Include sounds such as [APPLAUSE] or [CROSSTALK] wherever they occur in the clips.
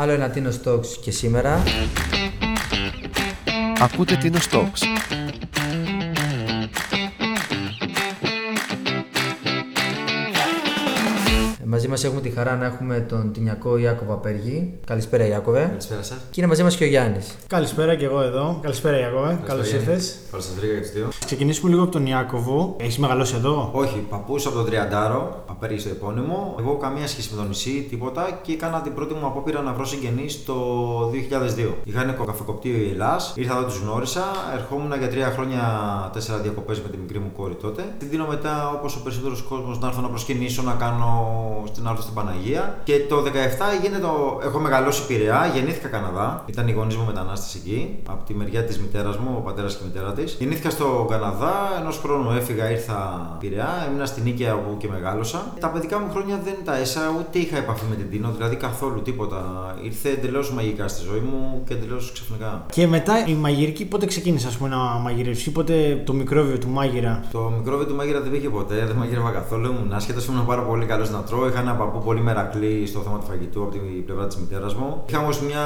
Άλλο ένα Tino Stocks και σήμερα. Ακούτε Tino Stocks. Μαζί μας έχουμε τη χαρά να έχουμε τον Τινιακό Ιάκωβο Απέργη. Καλησπέρα, Ιάκωβε. Καλησπέρα σας. Και είναι μαζί μας και ο Γιάννης. Καλησπέρα και εγώ εδώ. Καλησπέρα, Ιάκωβε. Καλώς ήρθες. Καλώ σας βρήκα και τους δύο. Ξεκινήσουμε λίγο από τον Ιάκωβο. Έχεις μεγαλώσει εδώ; Όχι, παππούς από τον Τριαντάρο, απέργει στο επώνυμο. Εγώ καμία σχέση με το νησί, τίποτα και έκανα την πρώτη μου απόπειρα να βρω συγγενείς το 2002. Είχα ένα καφεκοπτείο η Ελλάς, ήρθα εδώ, τους γνώρισα. Ερχόμουν για τρία χρόνια, τέσσερα διακοπές με τη μικρή μου κόρη τότε. Την δίνω μετά, όπως ο περισσότερος κόσμος, να έρθω να προσκυνήσω, να κάνω στην άρθρο στην Παναγία. Και το 17 γίνεται το. Έχω μεγαλώσει Πειραιά, γεννήθηκα Καναδά. Ήταν οι γονεί μου μετανάστε εκεί, από τη μεριά της μητέρας μου, ο πατέρας και η μητέρα της. Γεννήθηκα στο Καναδά, ενός χρόνου έφυγα, ήρθα Πειραιά, έμεινα στην Νίκαια όπου και μεγάλωσα. Τα παιδικά μου χρόνια δεν τα έσα, ούτε είχα επαφή με την Τίνο, δηλαδή καθόλου τίποτα. Ήρθε εντελώς μαγικά στη ζωή μου και εντελώς ξαφνικά. Και μετά η μαγειρική, πότε ξεκίνησε ας πούμε, να μαγειρεύσεις, πότε το μικρόβιο του μάγειρα; Το μικρόβιο του μάγειρα δεν πήγε ποτέ, δεν μαγείρευα καθόλου. Ήμουν άσχετος, ήμουν πάρα πολύ καλός να τρώω. Είχα ένα παππού πολύ μερακλή στο θέμα του φαγητού από την πλευρά της μητέρας μου. Είχα όμως μια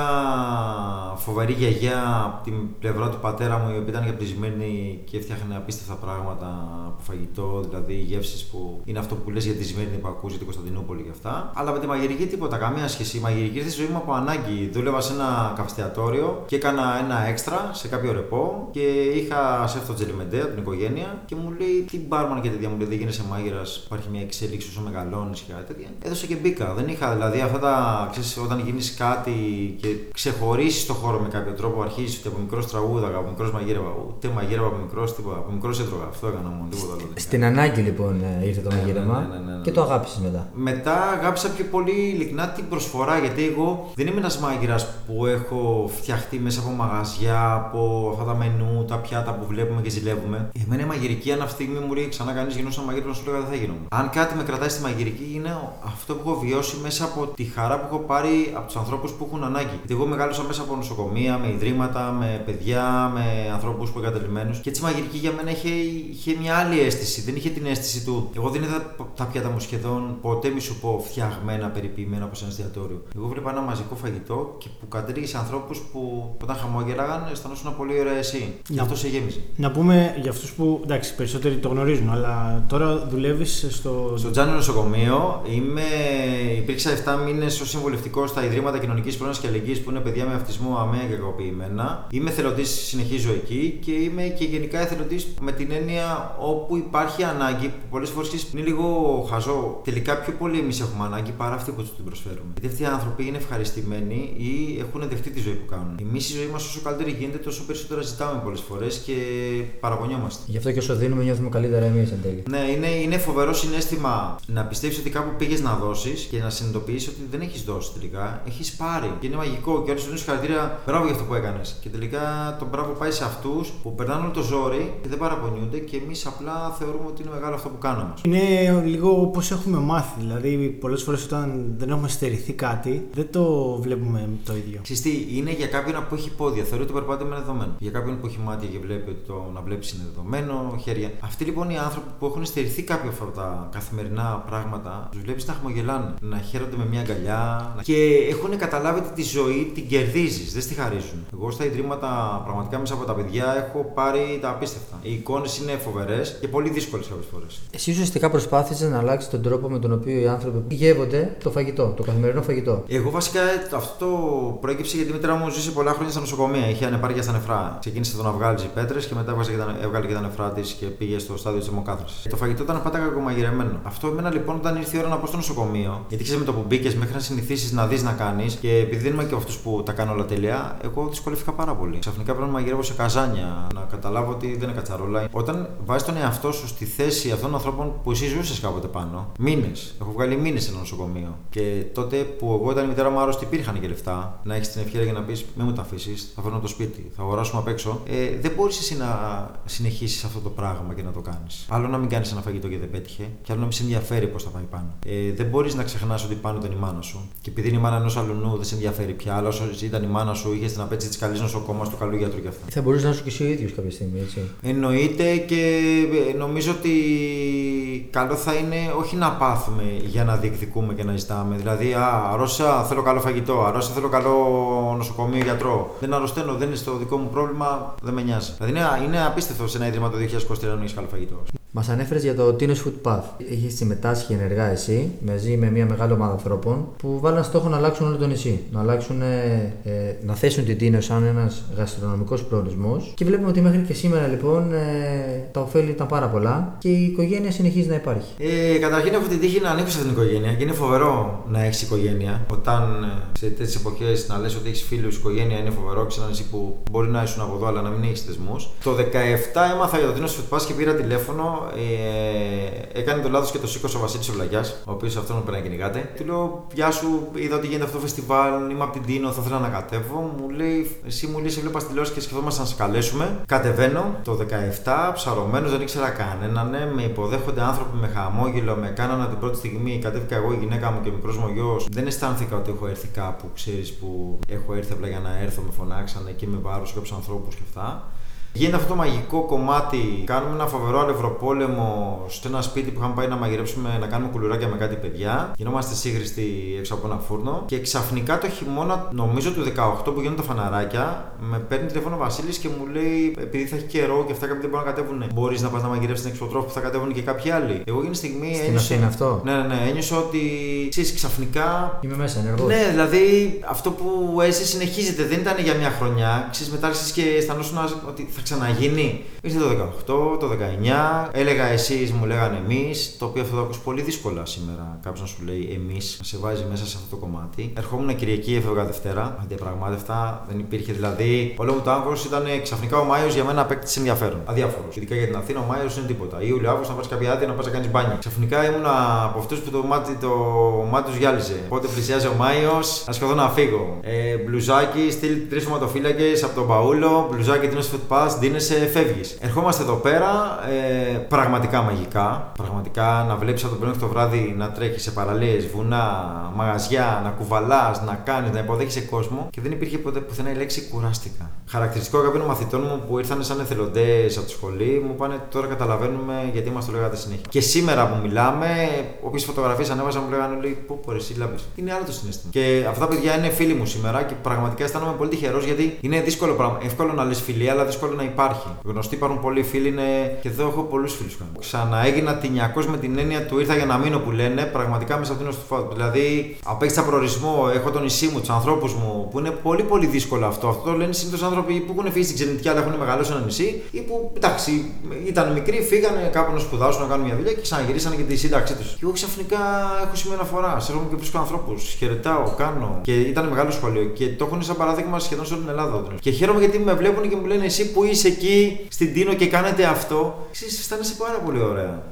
φοβερή γιαγιά από την πλευρά του πατέρα μου, η οποία ήταν γεπτισμένη και έφτιαχνε απίστευτα πράγματα από φαγητό, δηλαδή γεύσεις που είναι αυτό που λες για τη ζημένη που ακούζει την Κωνσταντινούπολη και αυτά. Αλλά με τη μαγειρική τίποτα, καμία σχέση. Η μαγειρική ήρθε στη ζωή μου από ανάγκη. Δούλευα σε ένα καυστιατόριο και έκανα ένα έξτρα σε κάποιο ρεπό και είχα σε αυτό τζελιμεντέ από την οικογένεια και μου λέει τι μπάρμαν και τέτοια μου λέει δεν γίνεσαι μάγειρας, υπάρχει μια εξέλιξη όσο μεγαλώνεις και κάτι τέτοια. Έδωσε και μπήκα. Δεν είχα δηλαδή αυτά τα ξέρεις, όταν γίνεις κάτι και ξεχωρίσεις το χώρο με κάποιο τρόπο, αρχίζεις ότι από μικρός τραγούδαγα, από μικρός μαγείρευα. Ούτε μαγείρευα από μικρός, τίποτα. Από μικρός έτρωγα. Αυτό έκανα μόνο, τίποτα άλλο. Στην ανάγκη λοιπόν ε, ήρθε το Ναι, μαγείρεμα ναι, ναι, ναι, ναι. και το αγάπησες μετά. Μετά αγάπησα πιο πολύ ειλικρινά την προσφορά γιατί εγώ δεν είμαι ένας μάγειρας που έχω φτιαχτεί μέσα από μαγαζιά, από αυτά τα μενού, τα πιάτα που βλέπουμε και ζηλεύουμε. Εμένα η μαγειρική, αν αυτή τη στιγμή μου λέει ξανά κανεί γινόταν μαγείρεμα, να σου λέγα δεν θα γίνομαι. Αν κάτι με κρατάει στη μαγειρική, είναι αυτό που έχω βιώσει μέσα από τη χαρά που έχω πάρει από τους ανθρώπους που έχουν ανάγκη. Γιατί εγώ μεγάλωσα μέσα από νοσοκομεία, με ιδρύματα, με παιδιά, με ανθρώπους που εγκατελειμμένου. Και έτσι η μαγειρική για μένα είχε, είχε μια άλλη αίσθηση. Δεν είχε την αίσθηση του. Εγώ δεν είδα τα πιάτα μου σχεδόν ποτέ μη σου πω φτιαγμένα, περιποιημένα από ένα εστιατόριο. Εγώ βλέπα ένα μαζικό φαγητό και που κατέληγε σε ανθρώπους που όταν χαμόγελαγαν αισθανόσουν πολύ ωραία εσύ. Και Να- αυτό σε γέμιζε. Να πούμε για αυτούς που εντάξει, περισσότεροι το γνωρίζουν, αλλά τώρα δουλεύεις στο. Στο Τζάνιο Νοσοκομείο είμαι, υπήρξα 7 μήνες ως συμβουλευτικός στα Ιδρύματα Κοινωνικής Πρόνοιας και Αλληλεγγύης που είναι παιδιά με αυτισμό αμαία και κακοποιημένα. Είμαι εθελοντή, συνεχίζω εκεί και είμαι και γενικά εθελοντής με την έννοια όπου υπάρχει ανάγκη που πολλές φορές είναι λίγο χαζό. Τελικά πιο πολύ εμείς έχουμε ανάγκη παρά αυτοί που τους την προσφέρουμε. Γιατί αυτοί οι άνθρωποι είναι ευχαριστημένοι ή έχουν δεχτεί τη ζωή που κάνουν. Εμείς η ζωή μας όσο καλύτερη γίνεται, τόσο περισσότερα ζητάμε πολλές φορές και παραπονιόμαστε. Γι' αυτό και όσο δίνουμε νιώθουμε καλύτερα εμείς εν τέλει. Ναι, είναι, είναι φοβερό συνέστημα να πιστεύει ότι κάπου πήγες να δώσεις και να συνειδητοποιήσεις ότι δεν έχεις δώσει τελικά. Έχεις πάρει. Και είναι μαγικό. Και όλοι σου δίνουν συγχαρητήρια. Μπράβο για αυτό που έκανες. Και τελικά το μπράβο πάει σε αυτούς που περνάνε όλο το ζόρι και δεν παραπονιούνται και εμείς απλά θεωρούμε ότι είναι μεγάλο αυτό που κάναμε. Είναι λίγο όπω έχουμε μάθει. Δηλαδή, πολλές φορές όταν δεν έχουμε στερηθεί κάτι, δεν το βλέπουμε το ίδιο. Ξέρεις τι, είναι για κάποιον που έχει πόδια. Θεωρεί ότι το περπάτημα είναι δεδομένο. Για κάποιον που έχει μάτια και βλέπει ότι το να βλέπει είναι δεδομένο, χέρια. Αυτοί λοιπόν οι άνθρωποι που έχουν στερηθεί κάποια από αυτά τα καθημερινά πράγματα, τους βλέπεις να χαμογελάνε, να χαίρονται με μια αγκαλιά να... και έχουν καταλάβει ότι τη ζωή την κερδίζεις, δεν στη χαρίζουν. Εγώ στα ιδρύματα, πραγματικά μέσα από τα παιδιά, έχω πάρει τα απίστευτα. Οι εικόνες είναι φοβερές και πολύ δύσκολες κάποιες φορές. Εσύ ουσιαστικά προσπάθησες να αλλάξεις τον τρόπο με τον οποίο οι άνθρωποι γεύονται το φαγητό, το καθημερινό φαγητό. Εγώ βασικά ε, αυτό προέκυψε γιατί η μητέρα μου ζούσε πολλά χρόνια στα νοσοκομεία. Είχε ανεπάρκεια στα νεφρά. Ξεκίνησε το να βγάλει πέτρες και μετά έβγαζε και τα, έβγαλε και τα νεφρά της και πήγε στο στάδιο της αιμοκάθαρση. Το φαγητό ήταν πάντα κακομαγειρεμένο. Αυτό εμένα λοιπόν όταν ήρθε η ώρα να πάω στο νοσοκομείο, γιατί ξέρεις με το που μπήκες μέχρι να συνηθίσεις να δεις να κάνεις και επειδή δεν είμαι και αυτούς που τα κάνω όλα τέλεια, εγώ δυσκολεύτηκα πάρα πολύ. Ξαφνικά πρέπει να μαγειρεύω σε καζάνια, να καταλάβω ότι δεν είναι κατσαρόλα. Όταν βάζεις τον εαυτό σου στη θέση αυτών των ανθρώπων που εσύ ζούσες κάποτε πάνω, μήνες. Έχω βγάλει μήνες σε ένα νοσοκομείο. Και τότε που εγώ ήταν η μητέρα μου άρρωστη, υπήρχαν και λεφτά να έχεις την ευκαιρία για να πεις: Μην μου τα αφήσεις, θα φέρνω το σπίτι, θα αγοράσουμε απ' έξω. Ε, δεν μπορείς εσύ να συνεχίσεις αυτό το πράγμα και να το κάνεις. Άλλο να μην κάνεις ένα φαγητό και δεν πέτυχε, και άλλο να μην σε ενδιαφέρει πώς θα πάει πάνω. Ε, δεν μπορείς να ξεχνάς ότι πάνω ήταν η μάνα σου. Και επειδή είναι η μάνα ενός αλουνού, δεν σε ενδιαφέρει πια, αλλά όσο ήταν η μάνα σου, είχες την απέτηση της καλής νοσοκόμας του καλού γιατρού και αυτά. Θα μπορούσε να είσαι και εσύ ο ίδιος κάποια στιγμή, έτσι. Εννοείται και ε, νομίζω ότι καλό θα είναι όχι να πάθουμε για να διεκδικούμε και να ζητάμε. Δηλαδή, α, αρρώσα, θέλω καλό φαγητό, αρρώσα, θέλω καλό νοσοκομείο γιατρό. Δεν αρρωσταίνω, δεν είναι στο δικό μου πρόβλημα, δεν με νοιάζει. Δηλαδή, είναι, είναι απίστευτο σε ένα ίδρυμα το 2023 να έχεις καλό φαγητό. Μας ανέφερες για το Tino's Food Path. Έχεις συμμετάσχει ενεργά εσύ μαζί με μια μεγάλη ομάδα ανθρώπων που βάλαν στόχο να αλλάξουν όλο το νησί. Να, αλλάξουν, ε, ε να θέσουν την Tino σαν ένας γαστρονομικός προορισμός. Και βλέπουμε ότι μέχρι και σήμερα λοιπόν ε, τα ωφέλη ήταν πάρα πολλά και η οικογένεια συνεχίζει να υπάρχει. Ε, καταρχήν έχω την τύχη να ανήκω σε αυτήν την οικογένεια και είναι φοβερό να έχεις οικογένεια. Όταν ε, σε τέτοιες εποχές να λες ότι έχεις φίλους, οικογένεια είναι φοβερό. Ξέρω εσύ που μπορεί να ήσουν από εδώ αλλά να μην έχεις θεσμούς. Το 17 έμαθα για το Tino's Food Path και πήρα τηλέφωνο ε, έκανε το λάθος και το σήκωσε ο Βασίλης Βλαγιά, ο οποίος αυτόν πρέπει να κυνηγάτε. Του λέω: Γεια σου, είδα ότι γίνεται αυτό το φεστιβάλ, είμαι από την Τίνο, θα ήθελα να κατέβω. Μου λέει: Εσύ μου λέει: Σε βλέπα στη και σκεφτόμαστε να σε καλέσουμε. Κατεβαίνω το 17, ψαρωμένος, δεν ήξερα κανέναν. Ναι, με υποδέχονται άνθρωποι με χαμόγελο, με κάνανε την πρώτη στιγμή. Κατέβηκα εγώ, η γυναίκα μου και ο μικρός μου γιος. Δεν αισθάνθηκα ότι έχω έρθει κάπου, ξέρεις που έχω έρθει απλά για να έρθω, με φωνάξανε και με βάρος κάποιου ανθρώπους και αυτά. Γίνεται αυτό το μαγικό κομμάτι. Κάνουμε ένα φοβερό αλευροπόλεμο σε ένα σπίτι που είχαμε πάει να μαγειρέψουμε, να κάνουμε κουλουράκια με κάτι παιδιά. Γινόμαστε σύγχρηστοι έξω από ένα φούρνο. Και ξαφνικά το χειμώνα, νομίζω του 18 που γίνονται τα φαναράκια, με παίρνει τηλέφωνο ο Βασίλης και μου λέει: Επειδή θα έχει καιρό και αυτά κάποιοι δεν μπορούν να κατέβουν, μπορείς να πας να μαγειρέψεις την εξωτρόφη που θα κατέβουν και κάποιοι άλλοι. Εγώ γίνει στιγμή. Στην ένιωσα... είναι αυτό; Ναι, ναι, ναι. Ένιωσα ότι ξέρεις ξαφνικά. Είμαι μέσα, ενεργός. Ναι, δηλαδή αυτό που έζησε συνεχίζεται. Δεν ήταν για μια χρονιά. Ξέρεις μετά και αισθανόσουν ότι θα ξαναγίνει. Ήρθε το 18, το 19, έλεγα εσείς, μου λέγανε εμείς, το οποίο αυτό το ακούς πολύ δύσκολα σήμερα. Κάποιος να σου λέει εμείς, να σε βάζει μέσα σε αυτό το κομμάτι. Ερχόμουν Κυριακή, έφευγα Δευτέρα, αντιαπραγμάτευτα, δεν υπήρχε δηλαδή. Όλο μου το άγχο ήταν ξαφνικά ο Μάιος για μένα απέκτησε ενδιαφέρον. Αδιάφορος. Ειδικά για την Αθήνα ο Μάιος είναι τίποτα. Ιούλιο, Αύγουστο να πας κάποια άδεια να πας να κάνεις μπάνια. Ξαφνικά ήμουν από αυτούς που το μάτι, το μάτι τους γυάλιζε. Πότε πλησιάζει ο Μάιος, να σχεδόν να φύγω. Ε, μπλουζάκι, στείλ τρεις σωματοφύλακες από τον Παούλο, μπλουζάκι την Foot δίνεσαι, φεύγεις. Ερχόμαστε εδώ πέρα, ε, πραγματικά μαγικά. Πραγματικά να βλέπεις από το πρωί το βράδυ να τρέχεις σε παραλίες, βουνά, μαγαζιά, να κουβαλάς, να κάνεις, να υποδέχει κόσμο και δεν υπήρχε ποτέ πουθενά η λέξη κουράστηκα. Χαρακτηριστικό κάποιων μαθητών μου που ήρθαν σαν εθελοντές από τη σχολή μου πάνε τώρα καταλαβαίνουμε γιατί μας το λέγατε συνέχεια. Και σήμερα που μιλάμε, όποιε φωτογραφίες ανέβαζα μου λέγανε όλοι Πού μπορεί, σύλλαβες. Είναι άλλο το συνέστημα. Και αυτά τα παιδιά είναι φίλοι μου σήμερα και πραγματικά αισθάνομαι πολύ τυχερός γιατί είναι δύσκολο πράγμα. Εύκολο να λες φιλία, αλλά δύσκολο να υπάρχει. Γνωστοί υπάρχουν πολλοί φίλοι, είναι... και εδώ έχω πολλούς φίλους. Ξαναέγινα τυνιακός με την έννοια του ήρθα για να μείνω που λένε, πραγματικά μέσα από την στο Δηλαδή, απέκτησα προορισμό, έχω το νησί μου, τους ανθρώπους μου, που είναι πολύ πολύ δύσκολο αυτό. Αυτό το λένε συνήθως άνθρωποι που έχουν φύγει στην ξενιτιά, αλλά έχουν μεγαλώσει ένα νησί ή που εντάξει, ήταν μικροί, φύγανε κάπου να σπουδάσουν, να κάνουν μια δουλειά και ξαναγυρίσανε και τη σύνταξή τους. Και εγώ ξαφνικά έχω σημείο αναφορά. Σέρχομαι και βρίσκω ανθρώπους, χαιρετάω, κάνω. Και ήταν μεγάλο σχολείο και το έχουν σαν παράδειγμα σχεδόν σε όλη την Ελλάδα. Και χαίρομαι γιατί με βλέπουν και μου λένε εσύ που είσαι εκεί στην Τίνο και κάνετε αυτό, εσείς αισθάνεσαι πάρα πολύ ωραία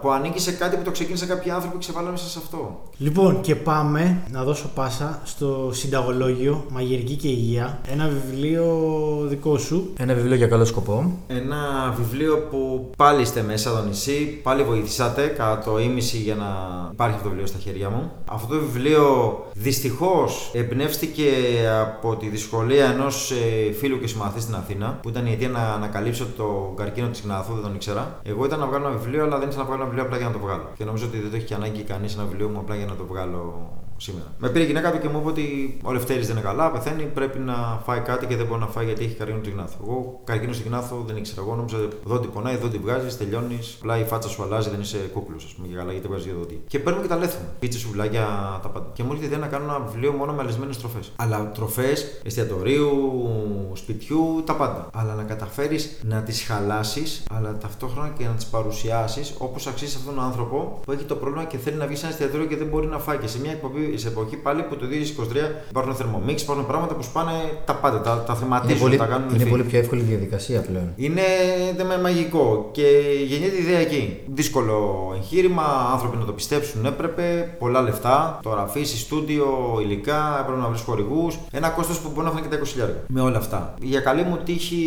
που ανήκει σε κάτι που το ξεκίνησε κάποιοι άνθρωποι και ξεβάλανε μέσα σε αυτό. Λοιπόν, και πάμε να δώσω πάσα στο συνταγολόγιο Μαγειρική και Υγεία. Ένα βιβλίο δικό σου. Ένα βιβλίο για καλό σκοπό. Ένα βιβλίο που πάλι είστε μέσα στο νησί, πάλι βοηθήσατε κατά το ίμιση για να υπάρχει αυτό το βιβλίο στα χέρια μου. Αυτό το βιβλίο δυστυχώς εμπνεύστηκε από τη δυσκολία ενός ε, φίλου και συμμαθή στην Αθήνα, που ήταν η αιτία να ανακαλύψω το καρκίνο της Γνάθου, δεν τον ήξερα. Εγώ ήταν να βγάλω ένα βιβλίο, αλλά δεν ήθελα να βγάλω ένα βιβλίο απλά για να το βγάλω. Και νομίζω ότι δεν το έχει ανάγκη κανείς ένα βιβλίο μου απλά για να το βγάλω σήμερα. Με πήρε η γυναίκα του και μου είπε ότι ο Λευτέρης δεν είναι καλά, πεθαίνει, πρέπει να φάει κάτι και δεν μπορεί να φάει γιατί έχει καρκίνο του γνάθου. Εγώ καρκίνο του γνάθου δεν ήξερα. Εγώ νόμιζα εδώ τι πονάει, εδώ τι βγάζεις, τελειώνεις. Απλά η φάτσα σου αλλάζει, δεν είσαι κούκλος, ας πούμε, και καλά γιατί βγάζει δότη. Και παίρνουμε και τα λέθουμε. Πίτσε, σουβλάκια, τα πάντα. Και μου ήρθε ιδέα να κάνω ένα βιβλίο μόνο με αλεσμένε τροφές. Αλλά τροφές εστιατορίου, σπιτιού, τα πάντα. Αλλά να καταφέρεις να τις χαλάσεις, αλλά ταυτόχρονα και να τις παρουσιάσεις όπως αξίζει αυτόν τον άνθρωπο που έχει το πρόβλημα και θέλει να βγει σε ένα εστιατόριο και δεν μπορεί να φάει. Και σε μια εκπομπή σε εποχή πάλι που το 2023 υπάρχουν θερμομίξεις, υπάρχουν πράγματα που σπάνε τα πάντα, τα, τα θεματίζουν, Είναι πολύ, τα κάνουν είναι fit. πολύ πιο εύκολη διαδικασία πλέον. Είναι δε με μαγικό και γεννιέται η ιδέα εκεί. Δύσκολο εγχείρημα, άνθρωποι να το πιστέψουν έπρεπε, πολλά λεφτά. Τώρα αφήσει, στούντιο, υλικά, έπρεπε να βρεις χορηγούς. Ένα κόστος που μπορεί να φανεί και τα 20 Με όλα αυτά. Για καλή μου τύχη,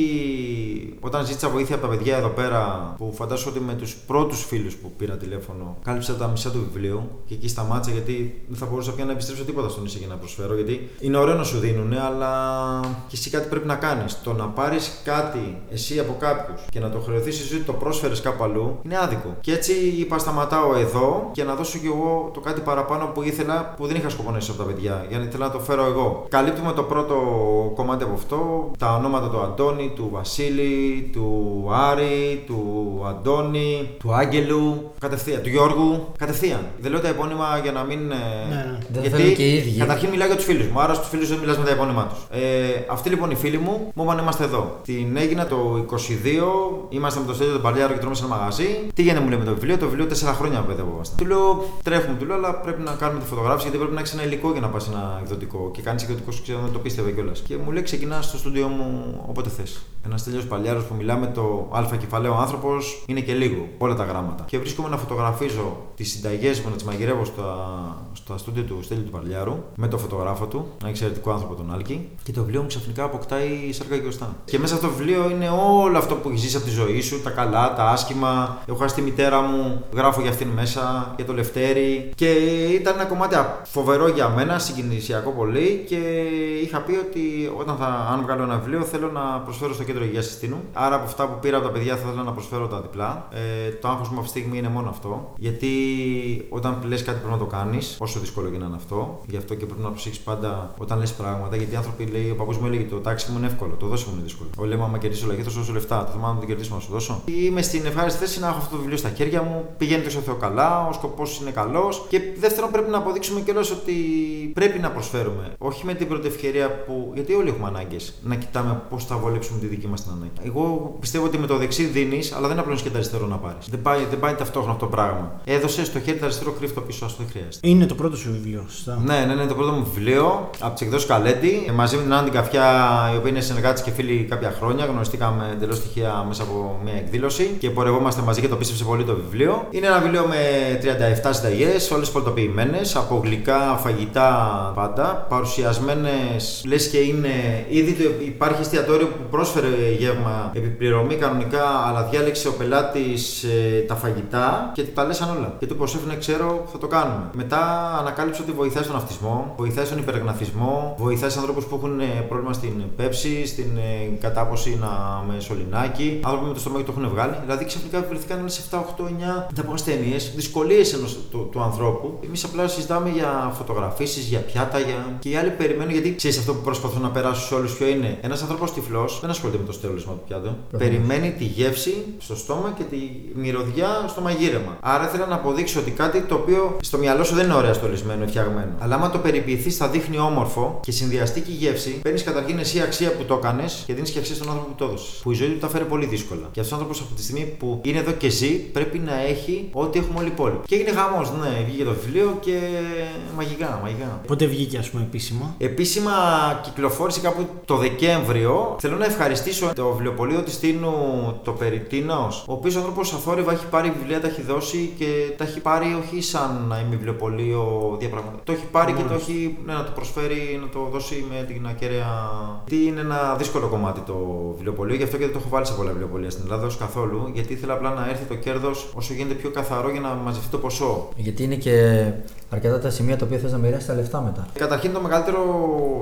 όταν ζήτησα βοήθεια από τα παιδιά εδώ πέρα, που φαντάζομαι ότι με τους πρώτους φίλους που πήρα τηλέφωνο, κάλυψα τα μισά του βιβλίου και εκεί σταμάτησα γιατί δεν θα μπορούσα πια να επιστρέψω τίποτα στο νησί για να προσφέρω. Γιατί είναι ωραίο να σου δίνουν, αλλά και εσύ κάτι πρέπει να κάνεις. Το να πάρεις κάτι εσύ από κάποιους και να το χρεωθείς εσύ ότι το πρόσφερες κάπου αλλού είναι άδικο. Και έτσι είπα σταματάω εδώ και να δώσω κι εγώ το κάτι παραπάνω που ήθελα που δεν είχα σκοπό να ζήσω από τα παιδιά. Γιατί ήθελα να το φέρω εγώ. Καλύπτουμε το πρώτο κομμάτι από αυτό. Τα ονόματα του Αντώνη, του Βασίλη, του Άρη, του Αντώνη, του Άγγελου. Κατευθείαν. Του Γιώργου. Κατευθείαν. Δεν λέω τα επώνυμα για να μην. ε, Ναι, ναι. Δεν γιατί θέλουν και οι ίδιοι. καταρχήν μιλάω για τους φίλους μου. Άρα στους φίλους δεν μιλάς με τα επώνυμά τους. Ε, αυτοί λοιπόν οι φίλοι μου μου είπαν είμαστε εδώ. Την έγινα το 22, είμαστε με το στέλιο του Παλιάρο και τρώμε σε ένα μαγαζί. Τι γίνεται μου λέει με το βιβλίο, το βιβλίο 4 χρόνια παιδευόμαστε. Του λέω τρέχουμε, του λέω, αλλά πρέπει να κάνουμε τη φωτογράφηση γιατί πρέπει να έχεις ένα υλικό για να πας ένα εκδοτικό. Και κάνεις εκδοτικός σου ξέρω δεν το πίστευε κιόλας. Και μου λέει ξεκινά στο στούντιό μου όποτε θες. Ένας τέλειος Παλιάρος που μιλάμε το Α κεφαλαίο άνθρωπος είναι και λίγο. Όλα τα γράμματα. Και βρίσκομαι να φωτογραφίζω τις συνταγές μου να τις μαγειρεύω στα, στα στούντιο του Στέλιου του Παλιάρου με το φωτογράφο του, ένα εξαιρετικό άνθρωπο τον Άλκη. Και το βιβλίο μου ξαφνικά αποκτάει σάρκα και οστά. Και μέσα στο βιβλίο είναι όλο αυτό που έχεις ζήσει από τη ζωή σου, τα καλά, τα άσχημα. Έχω χάσει τη μητέρα μου, γράφω για αυτήν μέσα, για το Λευτέρη. Και ήταν ένα κομμάτι φοβερό για μένα, συγκινησιακό πολύ. Και είχα πει ότι όταν θα, αν βγάλω ένα βιβλίο θέλω να προσφέρω στο κέντρο υγείας Συστήνου. Άρα από αυτά που πήρα από τα παιδιά θα ήθελα να προσφέρω τα διπλά. Ε, το άγχος μου αυτή τη στιγμή είναι μόνο αυτό. Γιατί όταν λες κάτι πρέπει να το κάνεις, όσο δύσκολο και να είναι αυτό. Γι' αυτό και πρέπει να προσέξει πάντα όταν λες πράγματα. Γιατί οι άνθρωποι λέει, ο παππού μου έλεγε το τάξη μου είναι εύκολο, το δώσω μου είναι δύσκολο. Ο λέμε, άμα κερδίσω λαγή, θα σου δώσω λεφτά. Το θέμα να το κερδίσουμε να σου δώσω. Είμαι στην ευχάριστη θέση να έχω αυτό το βιβλίο στα χέρια μου, πηγαίνει στο Θεό καλά, ο σκοπός είναι καλός. Και δεύτερον, πρέπει να αποδείξουμε κιόλας ότι πρέπει να προσφέρουμε. Όχι με την πρώτη ευκαιρία που. Γιατί όλοι έχουμε ανάγκες. Να κοιτάμε πώς θα βολέψουμε τη δική μας την ανάγκη. Εγώ πιστεύω ότι με το δεξί δίνεις, αλλά δεν απλώνεις και το αριστερό να πάρεις. Δεν πάει, δεν πάει ταυτόχρονα αυτό το πράγμα. Έδωσες το χέρι το αριστερό κρύφτο πίσω, α το χρειάζεται. Είναι το πρώτο σου βιβλίο, σωστά. Ναι, ναι, ναι, το πρώτο μου βιβλίο από τις εκδόσεις Καλέντη. Ε, μαζί με την Άννη Καφιά, η οποία είναι συνεργάτης και φίλη κάποια χρόνια. Γνωριστήκαμε εντελώς στοιχεία μέσα από μια εκδήλωση και πορευόμαστε μαζί και το πίστεψε πολύ το βιβλίο. Είναι ένα βιβλίο με 37 συνταγές, όλες πολιτοποιημένε, από γλυκά, φαγητά πάντα. Παρουσιασμένες, λες και είναι. Ήδη το, υπάρχει εστιατόριο που πρόσφερε γεύμα επιπληρωμή κανονικά, αλλά διάλεξε ο πελάτης ε, τα φαγητά και του τα λέσαν όλα. Και του προσέφερε, ξέρω, θα το κάνουμε. Μετά ανακάλυψε ότι βοηθάει στον αυτισμό, βοηθάει στον υπερεγναθισμό, βοηθάει ανθρώπους που έχουν ε, πρόβλημα στην πέψη, στην ε, κατάποση να, με σωληνάκι, άνθρωποι με το στομάχι το έχουν βγάλει. Δηλαδή ξαφνικά βρεθήκαν σε 7, 8, 9 ανταπό ασθένειε, δυσκολίες ενός του, του ανθρώπου. Εμείς απλά συζητάμε για φωτογραφίσεις, για πιάτα, για... και οι άλλοι περιμένουν γιατί ξέρεις αυτό που προσπαθώ να περάσω σε όλους ποιο είναι. Ένας άνθρωπος τυφλός δεν ασχολείται με το στέλνισμα του πιάτου. Περιμένει τη γεύση στο στόμα και τη μυρωδιά στο μαγείρεμα. Άρα ήθελα να αποδείξω ότι κάτι το οποίο στο μυαλό σου δεν είναι ωραία στολισμένο, φτιαγμένο. Αλλά άμα το περιποιηθείς, θα δείχνει όμορφο και συνδυαστεί και η γεύση, παίρνεις καταρχήν εσύ αξία που το έκανες και δίνεις και αξία στον άνθρωπο που το έδωσες. Που η ζωή του τα φέρει πολύ δύσκολα. Και αυτός ο άνθρωπος από τη στιγμή που είναι εδώ και ζει, πρέπει να έχει ό,τι έχουμε όλοι οι υπόλοιποι. Και έγινε χαμός, ναι, βγήκε το βιβλίο και μαγικά, μαγικά. Πότε βγήκε, ας πούμε, επίσημα; Επίσημα κυκλοφόρησε κάπου το Δεκέμβριο. Θέλω να ευχαριστήσω το βιβλιοπωλείο τη Τίνου, το Περιτίνο, ο οποίος άνθρωπος αθόρυβα έχει πάρει βιβλία, τα έχει δώσει και τα έχει πάρει όχι σαν να είμαι βιβλιοπωλείο διαπραγματεύει. Το έχει πάρει και το έχει ναι, να το προσφέρει, να το δώσει με την ακέραια. Τι είναι ένα δύσκολο κομμάτι το βιβλιοπωλείο, γι' αυτό και δεν το έχω βάλει σε πολλά βιβλιοπωλεία στην Ελλάδα ως καθόλου, γιατί ήθελα απλά να έρθει το κέρδος όσο γίνεται πιο καθαρό για να μαζευτεί το ποσό. Γιατί είναι και αρκετά τα σημεία τα οποία θες να μοιράσει τα λεφτά μετά. Καταρχήν το μεγαλύτερο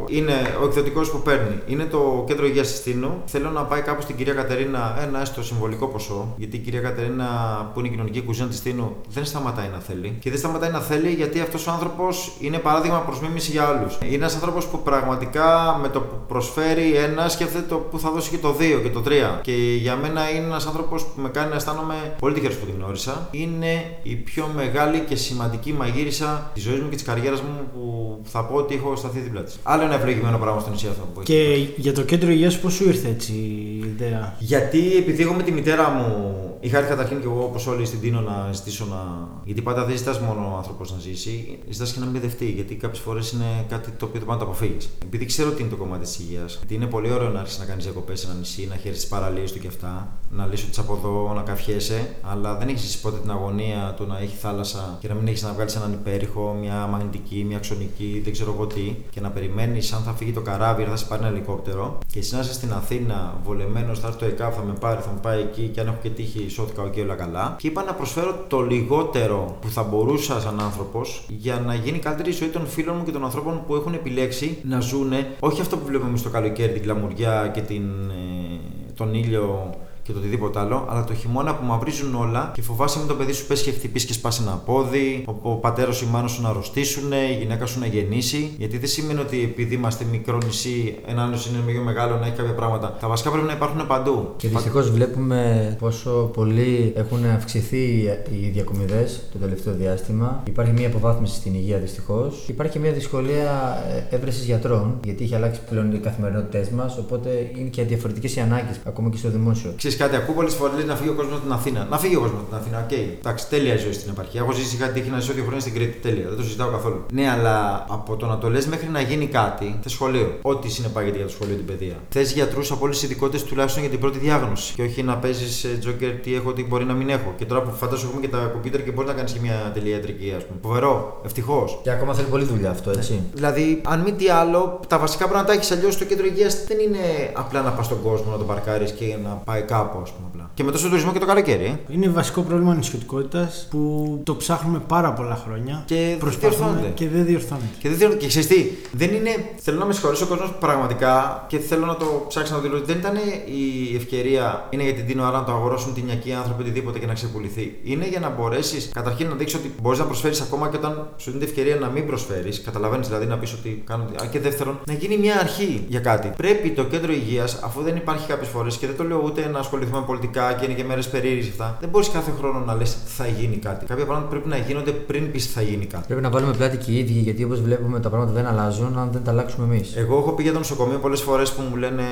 είναι ο εκδοτικός που παίρνει. Είναι το κέντρο υγείας Συστήνου. Θέλω να πάει κάπου στην κυρία Κατερίνα ένα έστω συμβολικό ποσό. Γιατί η κυρία Κατερίνα, που είναι η κοινωνική κουζίνα της Τίνου, δεν σταματάει να θέλει. Και δεν σταματάει να θέλει γιατί αυτός ο άνθρωπος είναι παράδειγμα προς μίμηση για άλλου. Είναι ένας άνθρωπος που πραγματικά με το που προσφέρει ένα σκέφτεται το που θα δώσει και το δύο και το τρία. Και για μένα είναι ένας άνθρωπος που με κάνει να αισθάνομαι πολύ τυχερός που την γνώρισα. Είναι η πιο μεγάλη και σημαντική μαγείρισα της ζωής μου και της καριέρας μου που θα πω ότι έχω σταθεί δίπλα της. Άλλο ένα ευλογημένο πράγμα στο νησί αυτό που έχει. Και για το κέντρο υγείας, πώς σου ήρθε έτσι η ιδέα; Γιατί επειδή εγώ με τη μητέρα μου Είχα έρθει καταρχήν και εγώ όπως όλοι στην Τίνο να ζητήσω να. Γιατί πάντα δεν ζητάς μόνο ο άνθρωπος να ζήσει, ζητάς και να μην παιδευτεί. Γιατί κάποιες φορές είναι κάτι το οποίο δεν μπορεί να το αποφύγεις. Επειδή ξέρω τι είναι το κομμάτι της υγείας, γιατί είναι πολύ ωραίο να αρχίσει να κάνεις διακοπές σε ένα νησί, να χαίρεσαι τις παραλίες του και αυτά, να λύσει τις από εδώ, να καφιέσαι, αλλά δεν έχεις ζήσει ποτέ την αγωνία του να έχει θάλασσα και να μην έχεις να βγάλεις έναν υπέρηχο, μια μαγνητική, μια αξονική, δεν ξέρω εγώ τι, και να περιμένεις αν θα φύγει το καράβι ή θα σε πάρει ένα ελικόπτερο και εσύ να είσαι στην Αθήνα βολεμένος, θα έρθει το ΕΚΑΒ, θα με πάρει, θα με πάει εκεί και αν έχω και τύχη, σώθηκα και όλα καλά. Και είπα να προσφέρω το λιγότερο που θα μπορούσα σαν άνθρωπος για να γίνει καλύτερη η ζωή των φίλων μου και των ανθρώπων που έχουν επιλέξει να ζούνε όχι αυτό που βλέπουμε στο καλοκαίρι, την κλαμουριά και την, ε, τον ήλιο και το οτιδήποτε άλλο, αλλά το χειμώνα που μαυρίζουν όλα και φοβάσαι με το παιδί σου πέσει και χτυπήσεις και σπάσει ένα πόδι, ο, ο πατέρας ή η μάνα σου να αρρωστήσουν, η γυναίκα σου να γεννήσει. Γιατί δεν σημαίνει ότι επειδή είμαστε μικρό νησί, ένα άλλο είναι πιο μεγάλο να έχει κάποια πράγματα. Τα βασικά πρέπει να υπάρχουν παντού. Και δυστυχώς βλέπουμε πόσο πολύ έχουν αυξηθεί οι διακομιδές το τελευταίο διάστημα. Υπάρχει μια αποβάθμιση στην υγεία δυστυχώς. Υπάρχει και μια δυσκολία ε, εύρεσης γιατρών, γιατί έχει αλλάξει πλέον η καθημερινότητές μας, οπότε είναι και διαφορετικές οι ανάγκες ακόμα και στο δημόσιο κάτι, ακούω πολλές φορές να φύγει ο κόσμος από την Αθήνα. Να φύγει ο κόσμος από την Αθήνα, οκ. Okay. Εντάξει, τέλεια ζωή στην επαρχία. Έχω ζήσει κι έτυχε να ζήσω δύο χρόνια στην Κρήτη. Τέλεια, δεν το συζητάω καθόλου. Ναι, αλλά από το να το λες μέχρι να γίνει κάτι, θες σχολείο. Ό,τι συνεπάγεται για το σχολείο την παιδεία. Θες γιατρούς από όλες τις ειδικότητες τουλάχιστον για την πρώτη διάγνωση. Και όχι να παίζεις τζόκερ τι έχω, τι μπορεί να μην έχω. Και τώρα που φαντάζομαι έχουμε και τα κομπιούτερ και μπορεί να κάνεις και μια τηλεϊατρική, ας πούμε. Φοβερό, ευτυχώς. Και ακόμα θέλει πολλή δουλειά αυτό, έτσι. Ναι. Δηλαδή, αν μη τι άλλο, τα βασικά πρέπει να τα έχεις αλλιώς το κέντρο υγείας δεν είναι απλά να πας στον κόσμο να τον παρκάρεις και να πάει κάπου, ας πούμε απλά. Και μετά στο τουρισμό και το καλοκαίρι. Ε. Είναι βασικό πρόβλημα νησιωτικότητα που το ψάχνουμε πάρα πολλά χρόνια. Και προσπαθούμε και δεν διορθώνεται. Και δεν διορθώνεται. Και ξέρεις τι, δεν είναι. Θέλω να με συγχωρήσει ο κόσμος πραγματικά και θέλω να το ψάξει να το δηλώσει. Δεν ήταν η ευκαιρία, είναι για την Τίνο Άρα να το αγοράσουν την Ιακή άνθρωποι οτιδήποτε και να ξεπουληθεί. Είναι για να μπορέσεις καταρχήν να δείξεις ότι μπορείς να προσφέρεις ακόμα και όταν σου δίνει ευκαιρία να μην προσφέρεις. Καταλαβαίνεις δηλαδή να πεις ότι κάνω. Και δεύτερον, να γίνει μια αρχή για κάτι. Πρέπει το κέντρο υγείας, αφού δεν υπάρχει κάποιες φορές και δεν το λέω ούτε να ασχοληθούμε με πολιτικά και είναι και μέρες περίεργες αυτά. Δεν μπορείς κάθε χρόνο να λες θα γίνει κάτι. Κάποια πράγματα πρέπει να γίνονται πριν πεις θα γίνει κάτι. Πρέπει να βάλουμε πλάτη και οι ίδιοι, γιατί όπως βλέπουμε τα πράγματα δεν αλλάζουν αν δεν τα αλλάξουμε εμείς. Εγώ έχω πει για το νοσοκομείο πολλές φορές που μου λένε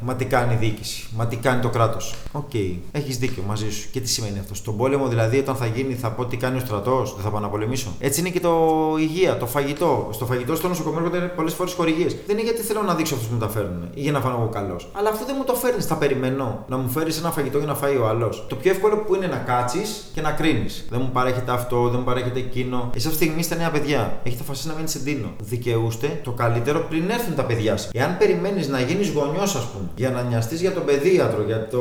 Μα τι κάνει η διοίκηση, Μα τι κάνει το κράτος. Οκ, okay. έχεις δίκιο μαζί σου. Και τι σημαίνει αυτό. Στον πόλεμο δηλαδή, όταν θα γίνει, θα πω τι κάνει ο στρατός, δεν θα πάω να πολεμήσω. Έτσι είναι και το υγεία, το φαγητό. Στο φαγητό στο νοσοκομείο έρχονται πολλές φορές χορηγίες. Δεν είναι γιατί θέλω να δείξω αυτούς που μου τα φέρνουν ή για να φάω εγώ καλός. Αλλά αυτό δεν μου το φέρνει, θα περιμένω να μου φέρεις ένα φαγητό για να φάει ο άλλος. Το πιο εύκολο που είναι να κάτσεις και να κρίνεις. Δεν μου παρέχεται αυτό, δεν μου παρέχεται εκείνο. Εσύ αυτή τη στιγμή είστε νέα παιδιά. Έχετε αποφασίσει να μείνει σε ντίνο. Δικαιούστε το καλύτερο πριν έρθουν τα παιδιά σας. Εάν περιμένεις να γίνεις γονιός, ας πούμε, για να νοιαστείς για τον παιδίατρο, για, το...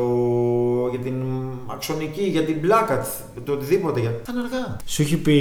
για την αξονική, για την πλάκα, το οτιδήποτε. Για... Θα είναι αργά. Σου έχει πει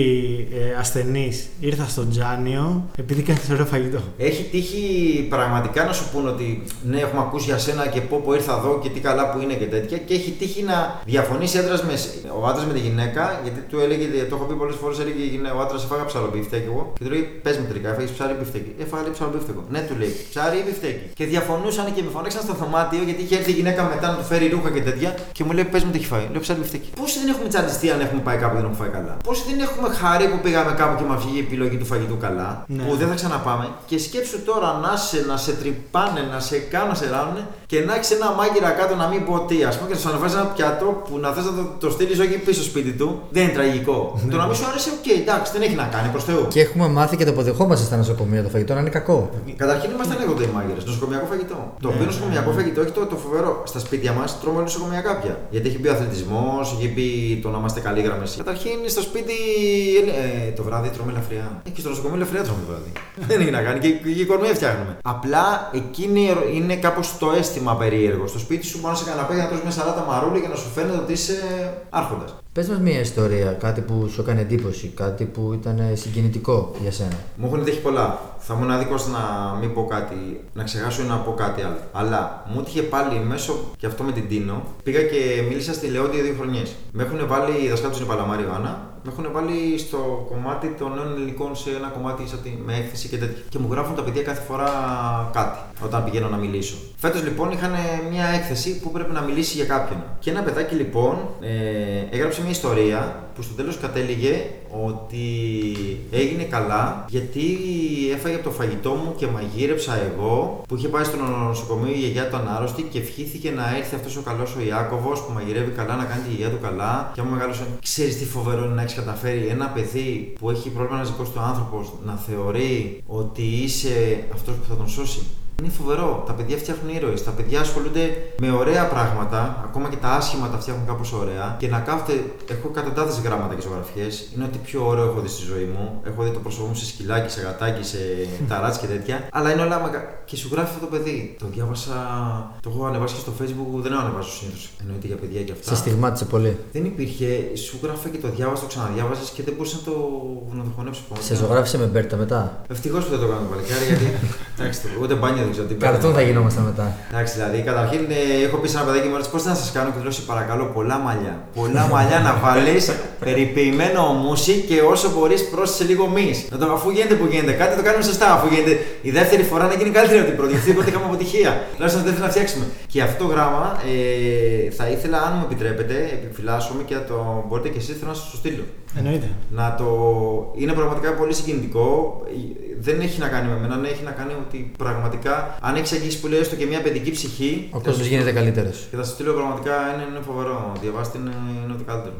ε, ασθενή, ήρθα στο Τζάνειο επειδή κάνει ωραίο φαγητό. Έχει τύχει πραγματικά να σου πούνε ότι ναι, έχουμε ακούσει για σένα και πω, πω ήρθα εδώ και τι καλά που είναι και τέτοια. Και έχει τύχει να διαφωνήσει άντρας με, ο άντρας με τη γυναίκα, γιατί του έλεγε, το έχω πει πολλές φορές, έλεγε ο άντρας έφαγα ψαρομπίφτεκο εγώ. Και του λέει, πες μου τελικά, έφαγες ψάρι ή μπιφτέκι. Έφαγε ψαρομπίφτεκο. Ναι, του λέει, ψάρι ή μπιφτέκι. Και διαφωνούσαν και με φωνάξαν στο δωμάτιο γιατί είχε έρθει η γυναίκα μετά να του φέρει ρούχα και τέτοια και μου λέει, πες μου τι έχει φάει. Λέω ψάρι μπιφτέκι. Πόσοι δεν έχουμε τσαντιστεί αν έχουμε πάει κάπου και δεν έχουμε φάει καλά; Πόσοι δεν έχουμε χαρεί που πήγαμε κάπου και μας βγήκε η επιλογή του φαγητού καλά, ναι. που δεν θα ξαναπάμε. Και σκέψου τώρα να σε, να σε τρυπάνε, να σε κάνουν, να σε ράβουν και να έχεις ένα μάγειρα κάτω να μην πω τι, ας πούμε, και να σου ανεβάζεις ένα πιάτο που να θες να το, το στείλεις όχι πίσω στο σπίτι του. Δεν είναι τραγικό. Ναι. το να μην σου άρεσε, οκ, okay, εντάξει, δεν έχει να κάνει προς Θεού. Και έχουμε μάθει και το αποδεχόμαστε στα νοσοκομεία το φαγητό να είναι κακό. Καταρχήν είμαστε ανέκδοτοι οι μάγειρες. Νοσοκομιακό φαγητό. Το οποίο ναι. νοσοκομειακό φαγητό έχει το, το φοβερό. Στα σπίτια μας τρώμε όλοι νοσοκομεία κάποια. Γιατί έχει μπει ο αθλητισμός, έχει μπει το να είμαστε καλοί γραμμέ. Καταρχήν στο σπίτι ε, το βράδυ τρώμε ελαφριά. Ε, και στο νοσοκομείο ελαφριά τρώμε το βράδυ. [LAUGHS] δεν έχει να κάνει και, και οικονομία φτιάχνουμε. Απλά εκείνη είναι κάπως το αίσθημα περίεργο. Στο σπίτι σου μπορεί να σε καναπέ να τρώσει με σαλάτα μαρούλι και να σου φαίνεται ότι είσαι άρχοντας. Πες μας μια ιστορία, κάτι που σου έκανε εντύπωση, κάτι που ήταν συγκινητικό για σένα. Μου έχουν τύχει πολλά. Θα ήμουν άδικο να μην πω κάτι, να ξεχάσω ή να πω κάτι άλλο. Αλλά μου είχε πάλι μέσω και αυτό με την Τίνο. Πήγα και μίλησα στη Λεόντια δύο χρονιές. Με έχουν βάλει η δασκάλα τους Παλαμάρη Ιωάννα, με έχουν βάλει στο κομμάτι των νέων ελληνικών σε ένα κομμάτι με έκθεση και τέτοια. Και μου γράφουν τα παιδιά κάθε φορά κάτι. Όταν όταν πηγαίνω να μιλήσω. Φέτος λοιπόν είχαν μια έκθεση που πρέπει να μιλήσει για κάποιον. Και ένα παιδάκι λοιπόν ε, έγραψε μια ιστορία που στο τέλος κατέληγε ότι έγινε καλά γιατί έφαγε από το φαγητό μου και μαγείρεψα εγώ που είχε πάει στο νοσοκομείο η γιαγιά του ανάρρωστη και ευχήθηκε να έρθει αυτός ο καλός ο Ιάκωβος που μαγειρεύει καλά να κάνει τη γιαγιά του καλά. Και άμα μεγάλωσε, ξέρεις τι φοβερό είναι να έχεις καταφέρει ένα παιδί που έχει πρόβλημα να ζυγώσει του άνθρωπο να θεωρεί ότι είσαι αυτός που θα τον σώσει; Είναι φοβερό. Τα παιδιά φτιάχνουν ήρωες. Τα παιδιά ασχολούνται με ωραία πράγματα, ακόμα και τα άσχημα τα φτιάχνουν κάπως ωραία. Και να κάθεται. Έχω εκατοντάδες γράμματα και ζωγραφιές. Είναι ότι πιο ωραίο έχω δει στη ζωή μου. Έχω δει το πρόσωπό μου σε σκυλάκι, σε γατάκι, σε [LAUGHS] ταράτσι και τέτοια. Αλλά είναι όλα μαγα... Και σου γράφει αυτό το παιδί. Το διάβασα. Το έχω ανεβάσει και στο facebook. Δεν έχω ανεβάσει συνήθως. Εννοείται για παιδιά και αυτά. Σε στιγμάτισε πολύ. Δεν υπήρχε. Σου γράφει και το διάβασα, το ξαναδιάβαζε και δεν μπορούσε να το, να το χωνέψει Σε ζωγράφησε με Μπέρτα μετά; Ευτυχώς που δεν το κάνω παλικάρι γιατί. [LAUGHS] Εντάξει, ούτε μπάνιο δεν ξέρω τι Καρτούν θα γινόμασταν μετά. Εντάξει, δηλαδή καταρχήν ε, έχω πει σε ένα παιδάκι μου πώς θα σας κάνω και τους παρακαλώ πολλά μαλλιά. Πολλά μαλλιά να βάλεις, [LAUGHS] περιποιημένο μουσι και όσο μπορείς πρόσθεσε λίγο μη. Να το αφού γίνεται που γίνεται, κάτι το κάνουμε σωστά. Αφού γίνεται η δεύτερη φορά να γίνει καλύτερη από την πρώτη. Γιατί πρώτη είχαμε αποτυχία. Τουλάχιστον δεν θέλω να φτιάξουμε. Και αυτό το γράμμα ε, θα ήθελα, αν μου επιτρέπετε, επιφυλάσσομαι και το μπορείτε και εσείς θέλω να σας το στείλω. Εννοείται. Να το... Είναι πραγματικά πολύ συγκινητικό. Δεν έχει να κάνει με μένα, έχει να κάνει ότι πραγματικά αν έχεις αγγίσει που λέει έστω και μια παιδική ψυχή. Ο κόσμος γίνεται καλύτερος. Και θα σα στείλω πραγματικά είναι, είναι φοβερό. Διαβάστε είναι, είναι ό,τι καλύτερο.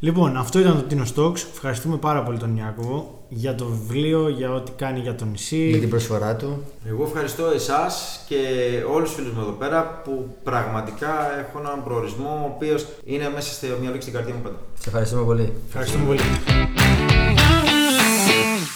Λοιπόν, αυτό ήταν το Tino Stocks. Ευχαριστούμε πάρα πολύ τον Ιάκωβο για το βιβλίο, για ό,τι κάνει για το νησί. Για την προσφορά του. Εγώ ευχαριστώ εσάς και όλους τους φίλους μου εδώ πέρα που πραγματικά έχω έναν προορισμό ο οποίος είναι μέσα στο μυαλό και στην καρδιά μου πάντα. Σε ευχαριστούμε πολύ. Ευχαριστούμε πολύ.